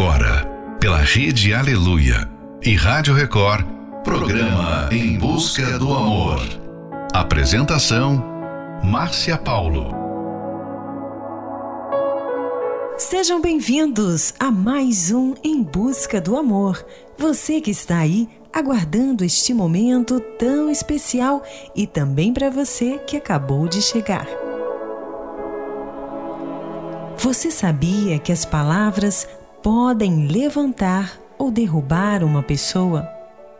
agora, pela Rede Aleluia e Rádio Record, programa Em Busca do Amor. Apresentação: Márcia Paulo. Sejam bem-vindos a mais um Em Busca do Amor. Você que está aí aguardando este momento tão especial e também para você que acabou de chegar. Você sabia que as palavras podem levantar ou derrubar uma pessoa?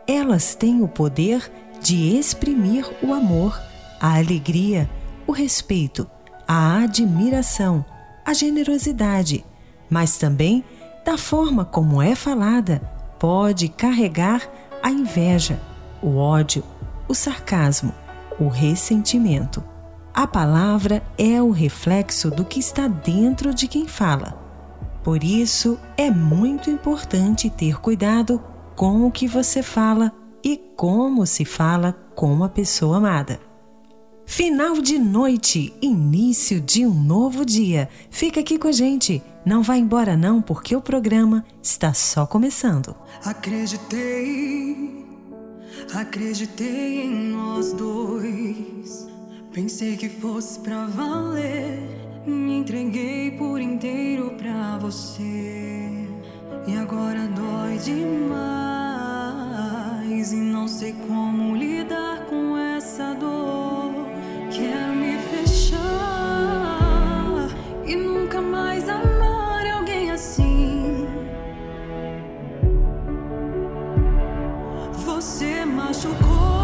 Elas têm o poder de exprimir o amor, a alegria, o respeito, a admiração, a generosidade, mas também, da forma como é falada, pode carregar a inveja, o ódio, o sarcasmo, o ressentimento. A palavra é o reflexo do que está dentro de quem fala. Por isso, é muito importante ter cuidado com o que você fala e como se fala com a pessoa amada. Final de noite, início de um novo dia. Fica aqui com a gente. Não vá embora não, porque o programa está só começando. Acreditei, acreditei em nós dois. Pensei que fosse pra valer. Me entreguei por inteiro pra você. E agora dói demais. E não sei como lidar com essa dor. Quero me fechar e nunca mais amar alguém assim. Você machucou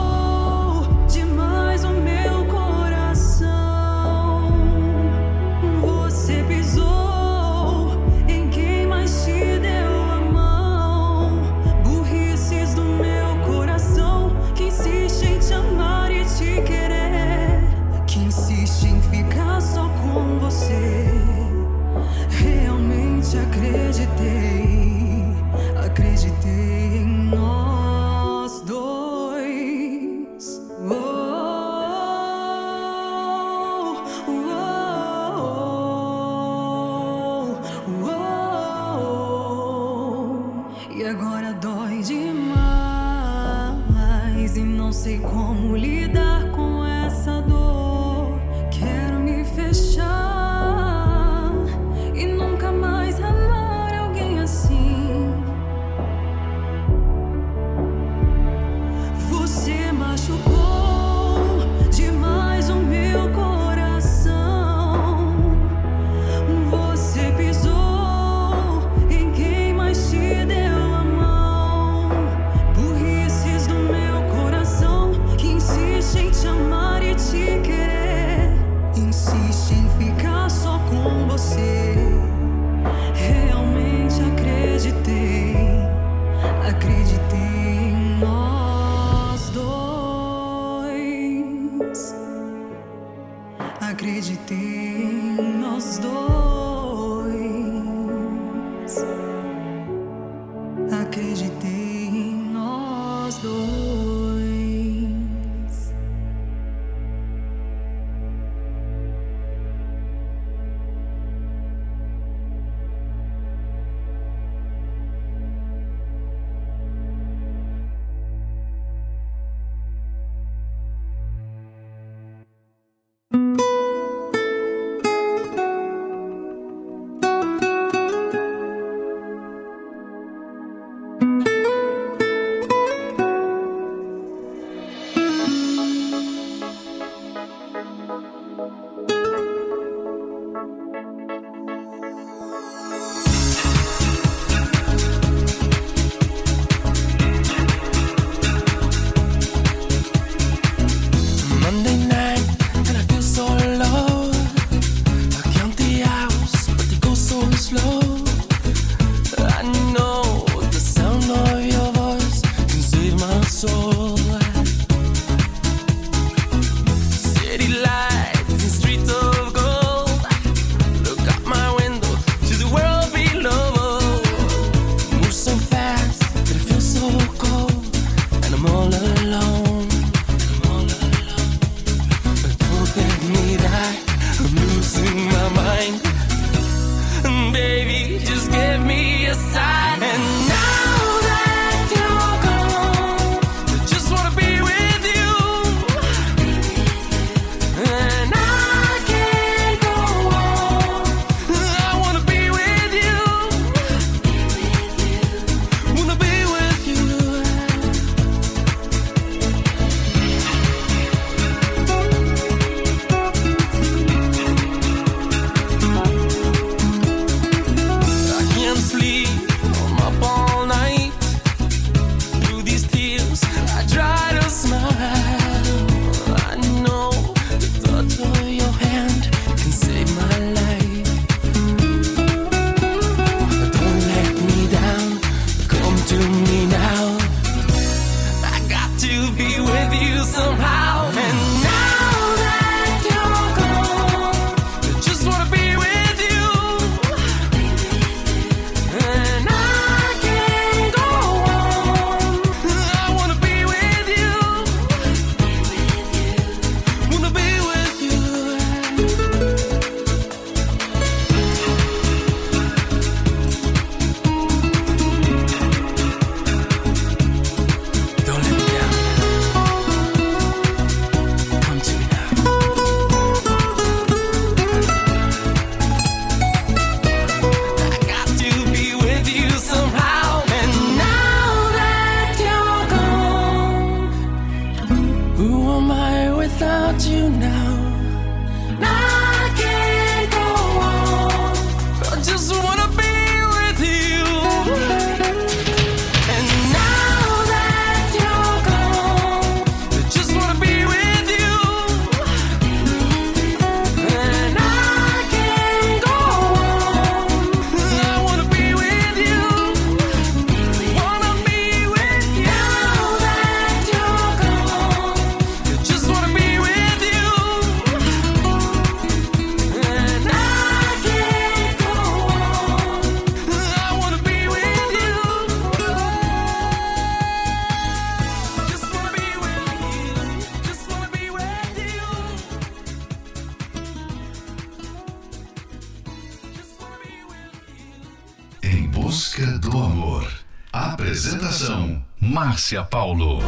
busca do amor. Apresentação: Márcia Paulo.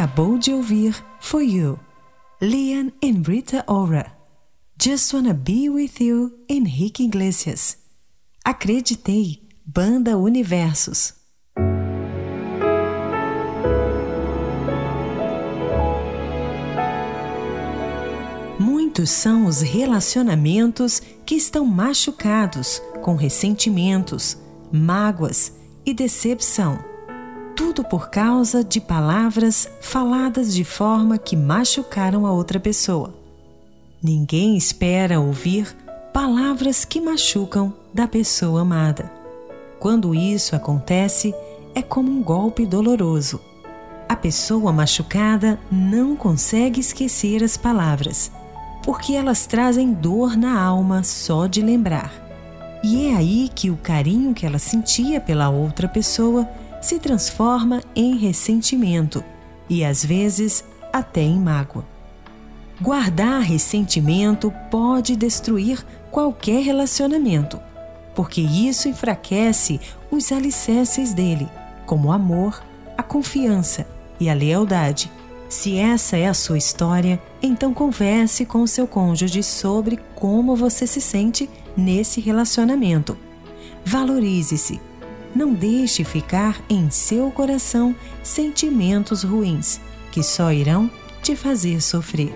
Acabou de ouvir For You, Liam and Rita Ora. Just Wanna Be With You, Henrique Iglesias. Acreditei, Banda Universos. Muitos são os relacionamentos que estão machucados com ressentimentos, mágoas e decepção. Tudo por causa de palavras faladas de forma que machucaram a outra pessoa. Ninguém espera ouvir palavras que machucam da pessoa amada. Quando isso acontece, é como um golpe doloroso. A pessoa machucada não consegue esquecer as palavras, porque elas trazem dor na alma só de lembrar. E é aí que o carinho que ela sentia pela outra pessoa se transforma em ressentimento e às vezes até em mágoa. Guardar ressentimento pode destruir qualquer relacionamento, porque isso enfraquece os alicerces dele, como o amor, a confiança e a lealdade. Se essa é a sua história, então converse com seu cônjuge sobre como você se sente nesse relacionamento. Valorize-se. Não deixe ficar em seu coração sentimentos ruins que só irão te fazer sofrer.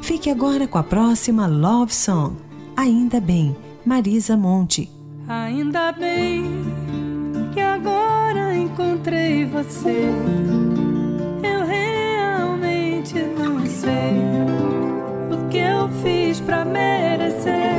Fique agora com a próxima Love Song. Ainda bem, Marisa Monte. Ainda bem que agora encontrei você. Eu realmente não sei o que eu fiz pra merecer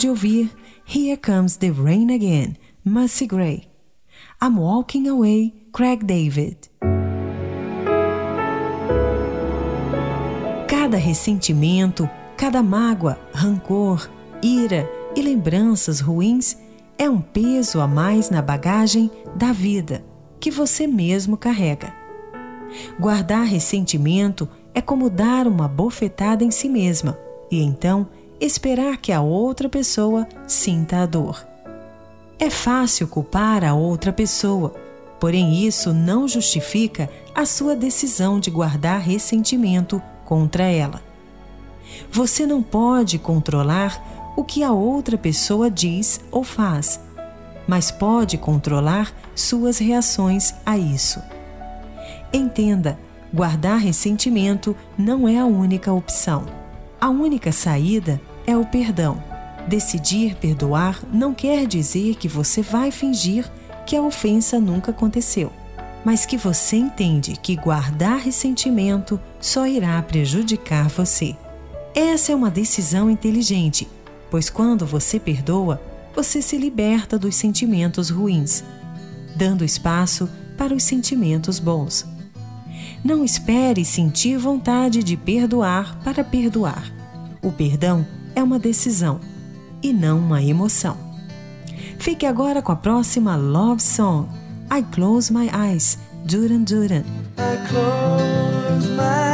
de ouvir Here Comes the Rain Again, Mercy Gray. I'm Walking Away, Craig David. Cada ressentimento, cada mágoa, rancor, ira e lembranças ruins é um peso a mais na bagagem da vida que você mesmo carrega. Guardar ressentimento é como dar uma bofetada em si mesma e então esperar que a outra pessoa sinta a dor. É fácil culpar a outra pessoa, porém isso não justifica a sua decisão de guardar ressentimento contra ela. Você não pode controlar o que a outra pessoa diz ou faz, mas pode controlar suas reações a isso. Entenda, guardar ressentimento não é a única opção. A única saída é o perdão. Decidir perdoar não quer dizer que você vai fingir que a ofensa nunca aconteceu, mas que você entende que guardar ressentimento só irá prejudicar você. Essa é uma decisão inteligente, pois quando você perdoa, você se liberta dos sentimentos ruins, dando espaço para os sentimentos bons. Não espere sentir vontade de perdoar para perdoar. O perdão é uma decisão e não uma emoção. Fique agora com a próxima Love Song, I Close My Eyes, Duran Duran. I close my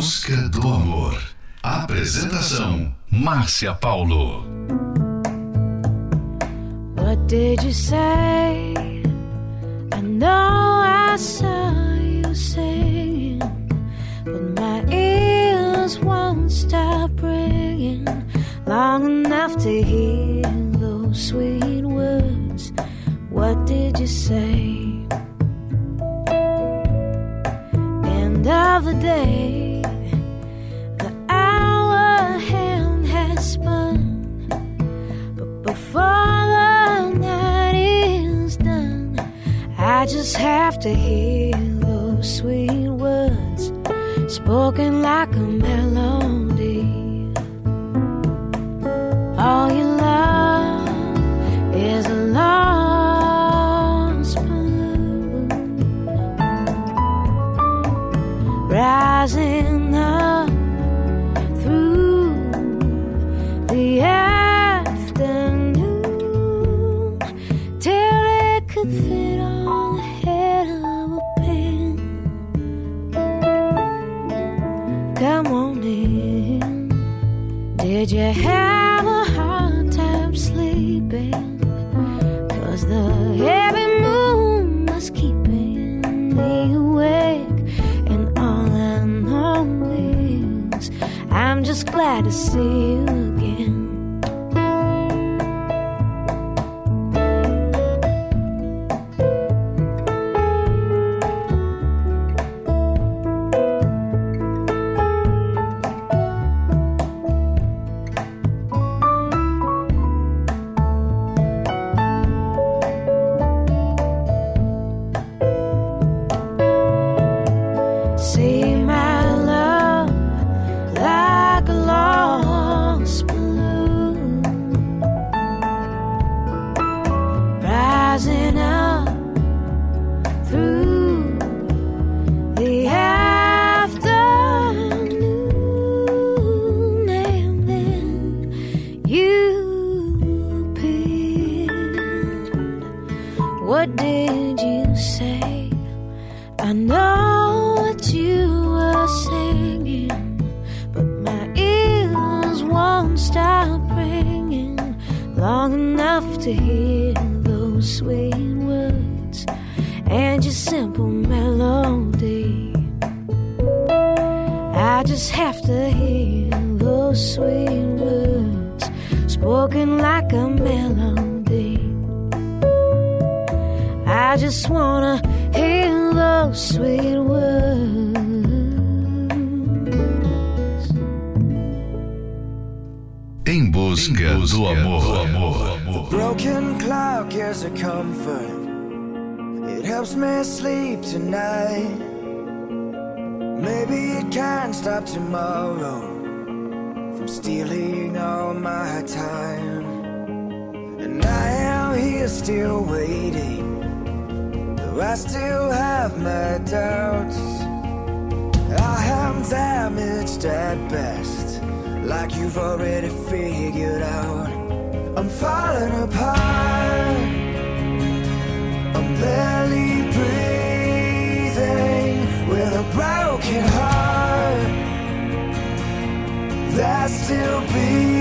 busca do amor. Apresentação: Márcia Paulo. What did you say? I know I saw you singing, but my ears won't stop ringing long enough to hear those sweet words. What did you say? End of the day. to hear those sweet words spoken like a man. Did you have still be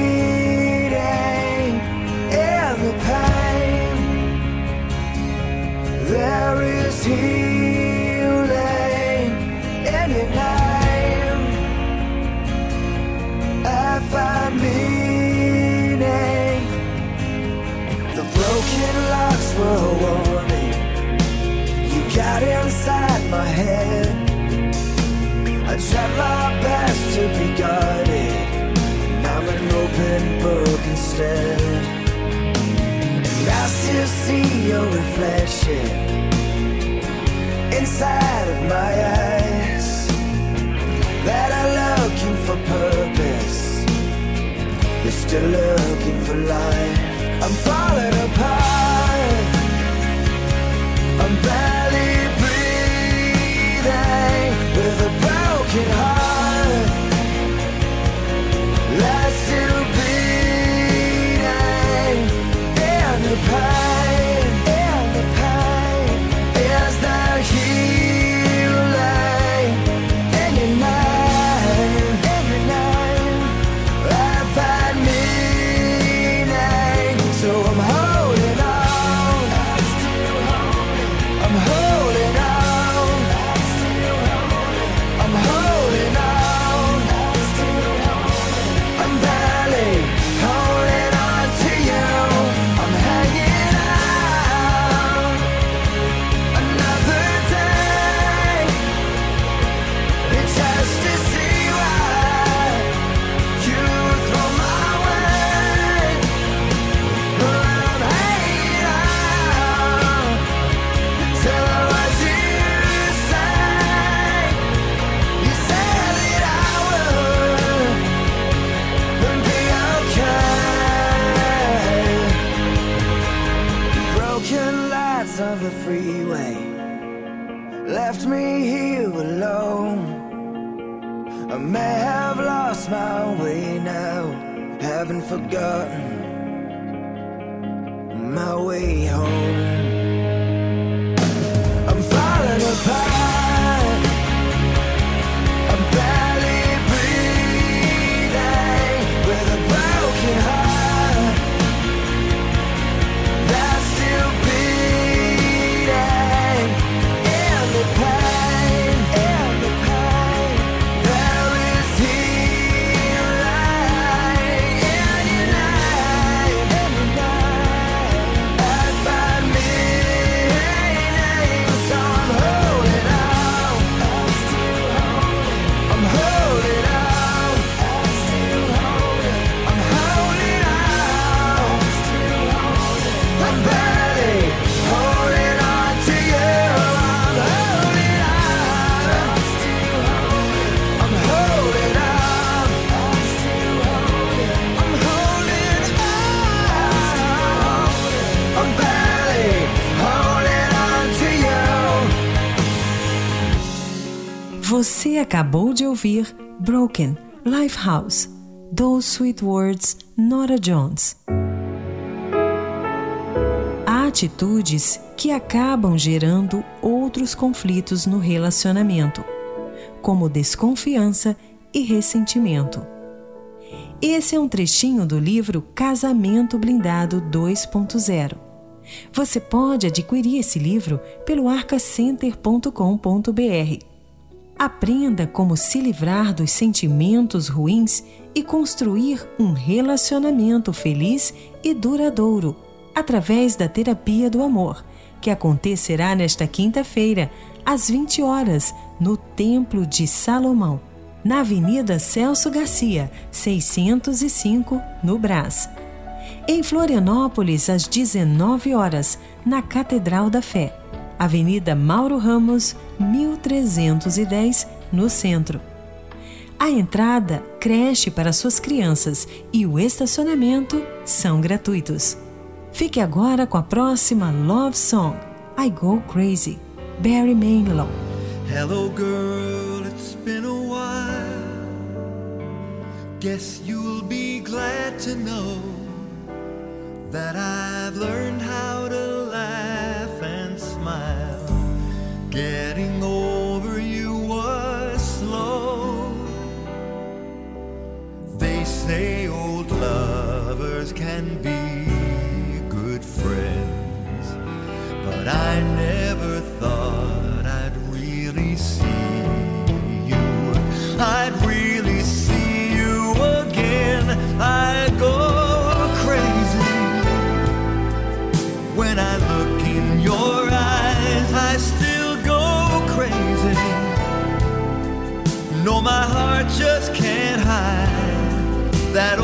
And I still see your reflection inside of my eyes. That are looking for purpose, you're still looking for life. I'm falling apart. I'm barely breathing with a broken heart. Last acabou de ouvir Broken Lifehouse, Those Sweet Words, Nora Jones. Há atitudes que acabam gerando outros conflitos no relacionamento, como desconfiança e ressentimento. Esse é um trechinho do livro Casamento Blindado 2.0. Você pode adquirir esse livro pelo arcacenter.com.br. Aprenda como se livrar dos sentimentos ruins e construir um relacionamento feliz e duradouro através da terapia do amor, que acontecerá nesta quinta-feira, às 20 horas, no Templo de Salomão, na Avenida Celso Garcia, 605, no Brás. Em Florianópolis, às 19 horas, na Catedral da Fé, Avenida Mauro Ramos, 1310, no centro. A entrada, creche para suas crianças e o estacionamento são gratuitos. Fique agora com a próxima Love Song, I Go Crazy, Barry Manilow. Hello, girl, it's been a while. Guess you'll be glad to know that I've learned how to laugh smile. Getting over you was slow. They say old lovers can be good friends, but I never thought I'd really see you. I'd really see you again. I go crazy when I my heart just can't hide that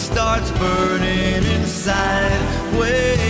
starts burning inside, way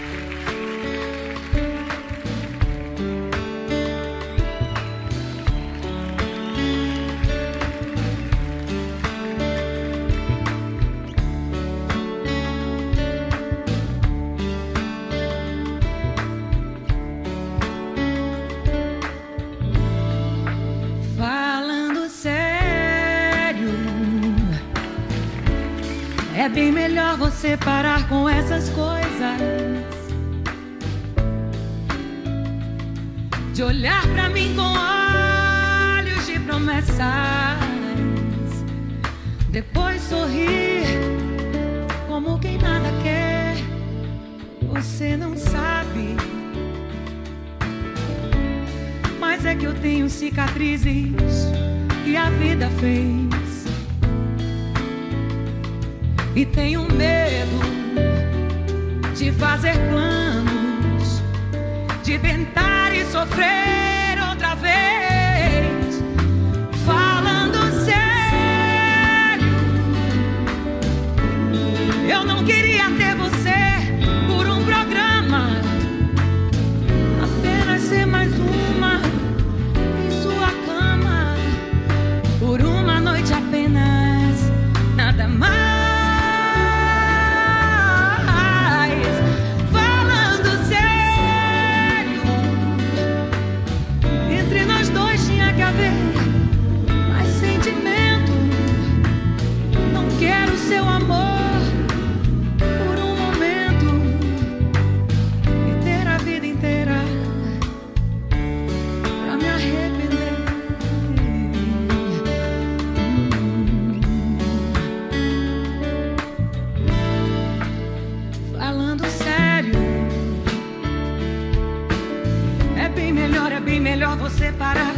Promessas, depois sorrir como quem nada quer. Você não sabe. Mas é que eu tenho cicatrizes que a vida fez. E tenho medo de fazer planos, de tentar e sofrer eu não queria parar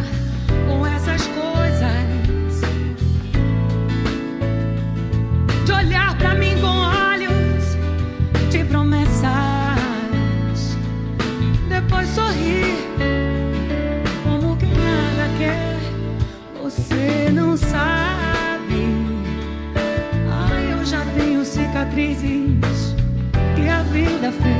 com essas coisas. De olhar para mim com olhos de promessas. Depois sorrir como quem nada quer. Você não sabe. Ai, eu já tenho cicatrizes que a vida fez.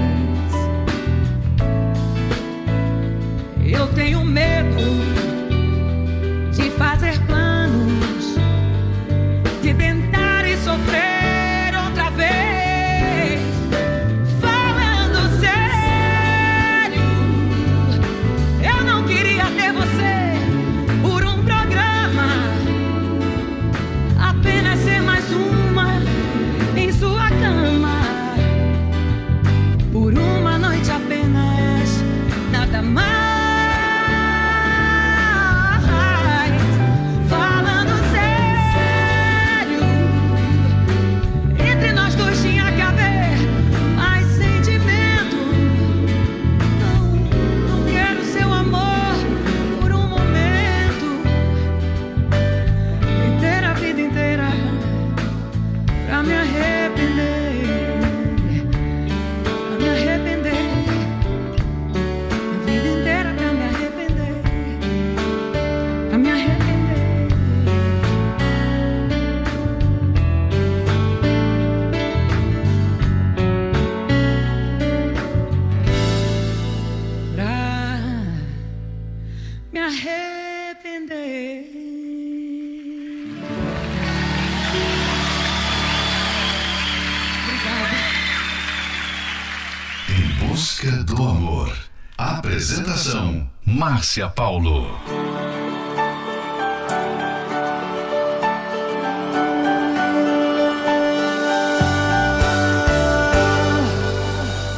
Márcia Paulo.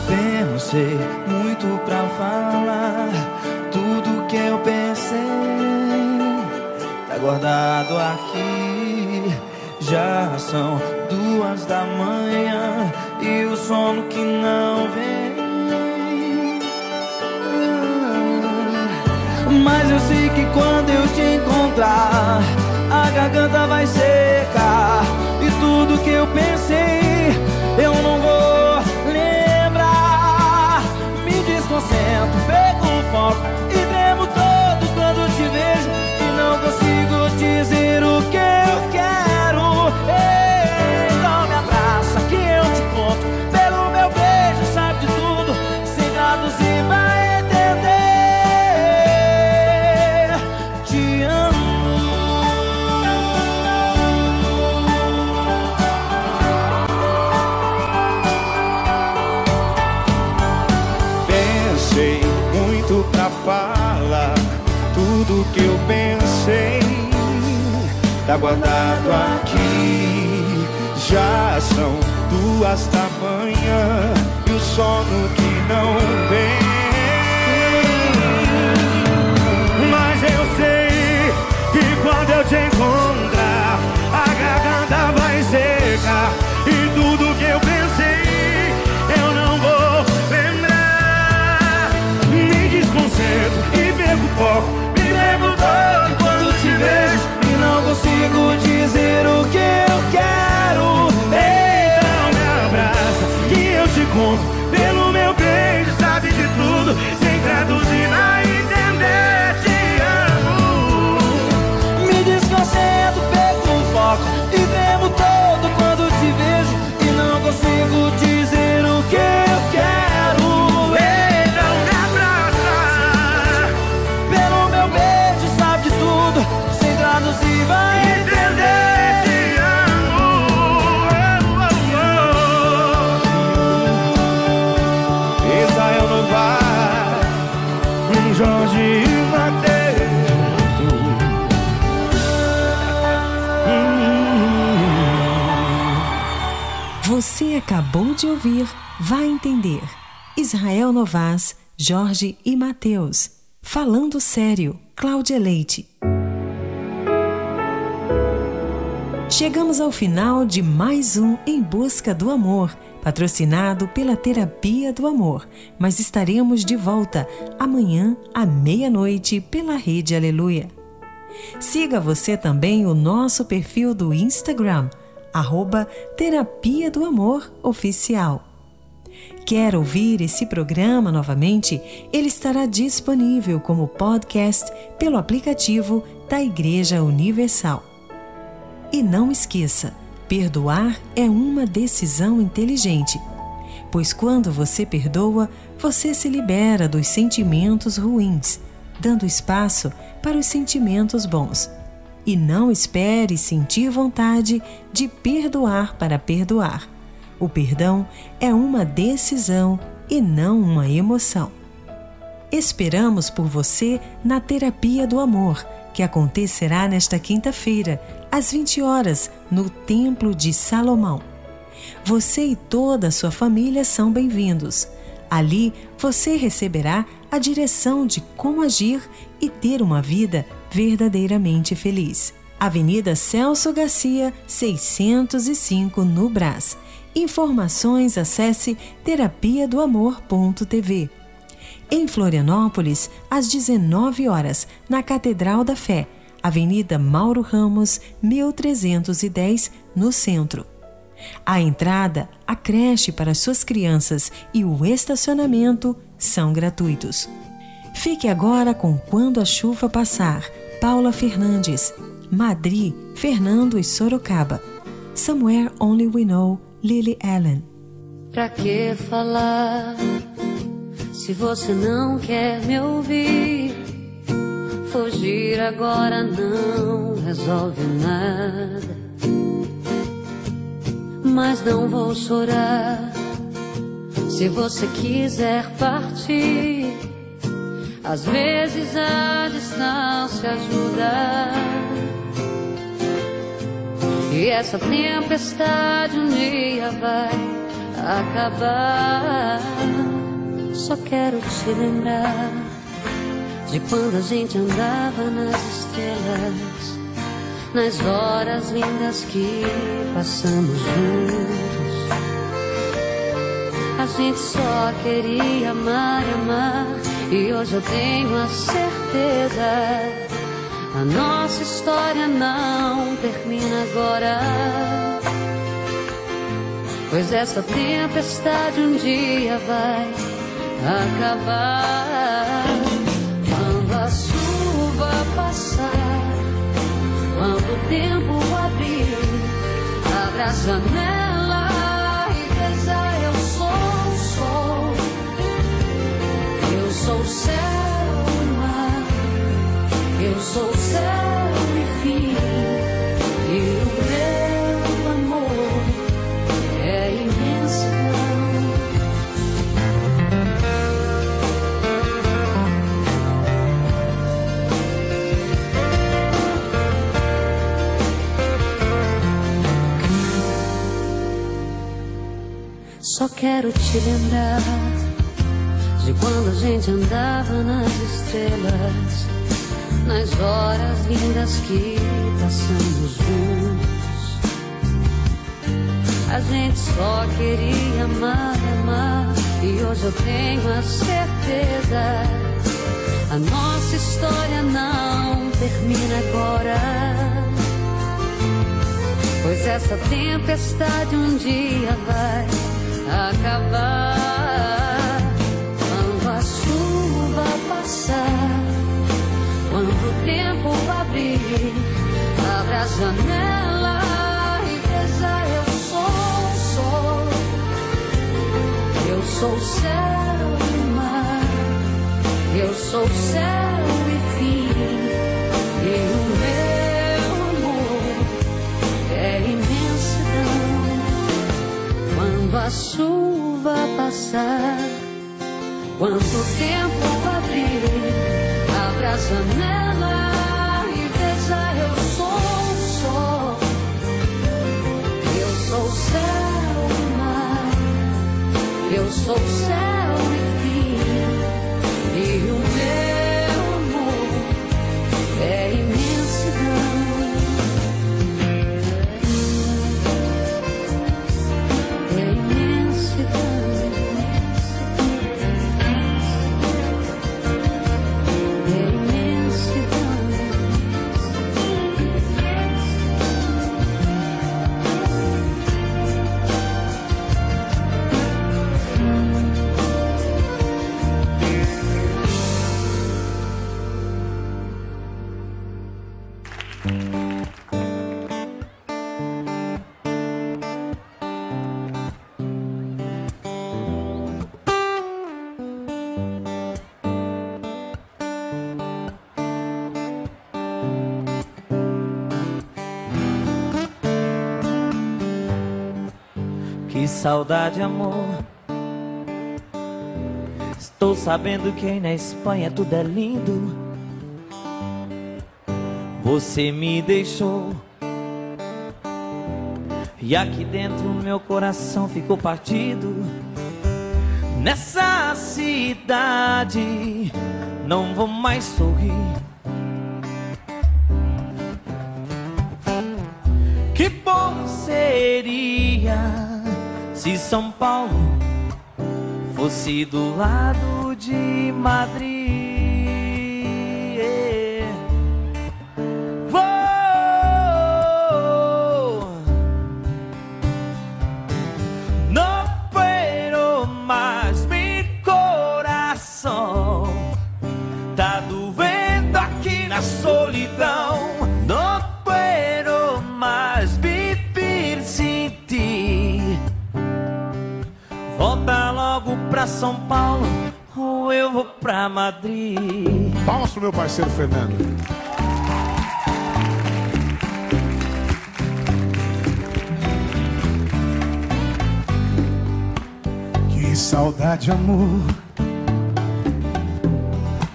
Pensei muito pra falar tudo que eu pensei. Tá guardado aqui. Já são duas da manhã e o sono que não vem. Mas eu sei que quando eu te encontrar, a garganta vai secar. E tudo que eu pensei, guardado aqui. Já são duas da manhã e o sono que não vem. Mas eu sei que quando eu te encontrar, a garganta vai secar. E tudo que eu pensei, eu não vou lembrar. Me desconcentro e perco o foco. Consigo dizer o que eu quero. Acabou de ouvir Vai Entender. Israel Novas, Jorge e Mateus. Falando Sério, Cláudia Leite. Chegamos ao final de mais um Em Busca do Amor, patrocinado pela Terapia do Amor. Mas estaremos de volta amanhã à meia-noite pela Rede Aleluia. Siga você também o nosso perfil do Instagram, arroba Terapia do Amor Oficial. Quer ouvir esse programa novamente? Ele estará disponível como podcast pelo aplicativo da Igreja Universal. E não esqueça, perdoar é uma decisão inteligente. Pois quando você perdoa, você se libera dos sentimentos ruins, dando espaço para os sentimentos bons. E não espere sentir vontade de perdoar para perdoar. O perdão é uma decisão e não uma emoção. Esperamos por você na Terapia do Amor, que acontecerá nesta quinta-feira, às 20 horas, no Templo de Salomão. Você e toda a sua família são bem-vindos. Ali você receberá a direção de como agir e ter uma vida verdadeiramente feliz. Avenida Celso Garcia, 605, no Brás. Informações acesse terapia do amor.tv. Em Florianópolis, às 19 horas, na Catedral da Fé, Avenida Mauro Ramos, 1310, no centro. A entrada, a creche para suas crianças e o estacionamento são gratuitos. Fique agora com Quando a Chuva Passar, Paula Fernandes. Madrid, Fernando e Sorocaba. Somewhere Only We Know, Lily Allen. Pra que falar se você não quer me ouvir? Fugir agora não resolve nada. Mas não vou chorar Se você quiser partir, às vezes a distância ajuda. E essa tempestade um dia vai acabar. Só quero te lembrar de quando a gente andava nas estrelas, nas horas lindas que passamos juntos. A gente só queria amar e amar, e hoje eu tenho a certeza. A nossa história não termina agora. Pois essa tempestade um dia vai acabar. Quando a chuva passar, quando o tempo abrir, abra a janela gente andava nas estrelas, nas horas lindas que passamos juntos. A gente só queria amar, amar, e hoje eu tenho a certeza. A nossa história não termina agora. Pois essa tempestade um dia vai acabar. Quando o tempo abrir, abra a janela e veja eu sou o sol. Eu sou céu e mar. Eu sou céu e fim. E o meu amor é imensidão. Quando a chuva passar, quando o tempo abra a janela e veja eu sou o sol. Eu sou o céu e mar. Eu sou o céu saudade, amor. Estou sabendo que aí na Espanha tudo é lindo. Você me deixou. E aqui dentro meu coração ficou partido. Nessa cidade não vou mais sorrir. Que bom seria se São Paulo fosse do lado de Madrid. pra São Paulo ou eu vou pra Madrid. Palmas pro meu parceiro Fernando. Que saudade, amor.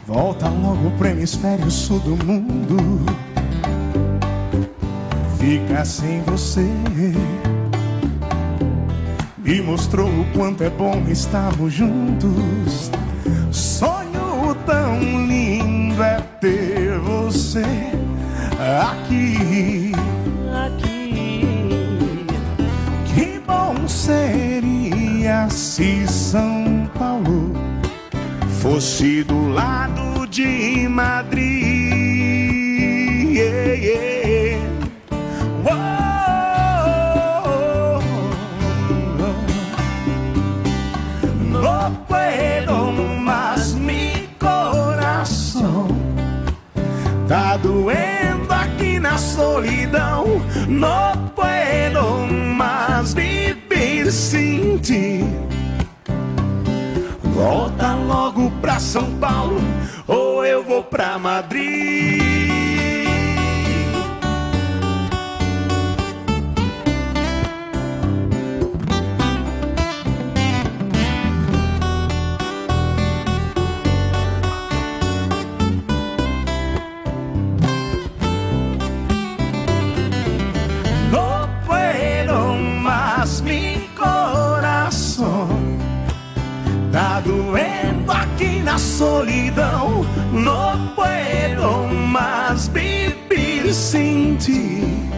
Volta logo pro hemisfério sul do mundo. Fica sem você e mostrou o quanto é bom estarmos juntos. Sonho tão lindo é ter você aqui. Aqui. Que bom seria se São Paulo fosse do lado de Madrid. Yeah, yeah. No puedo más vivir sin ti. Volta logo pra São Paulo ou eu vou pra Madrid. solidão. No puedo más vivir sem ti.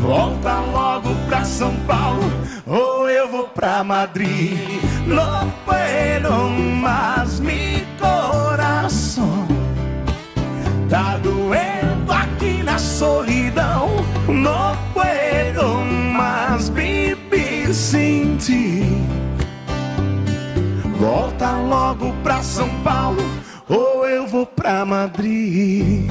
Volta logo pra São Paulo ou eu vou pra Madrid. No puedo más mi coração. Tá doendo aqui na solidão. No puedo más vivir sem ti. Volta logo pra São Paulo ou eu vou pra Madrid.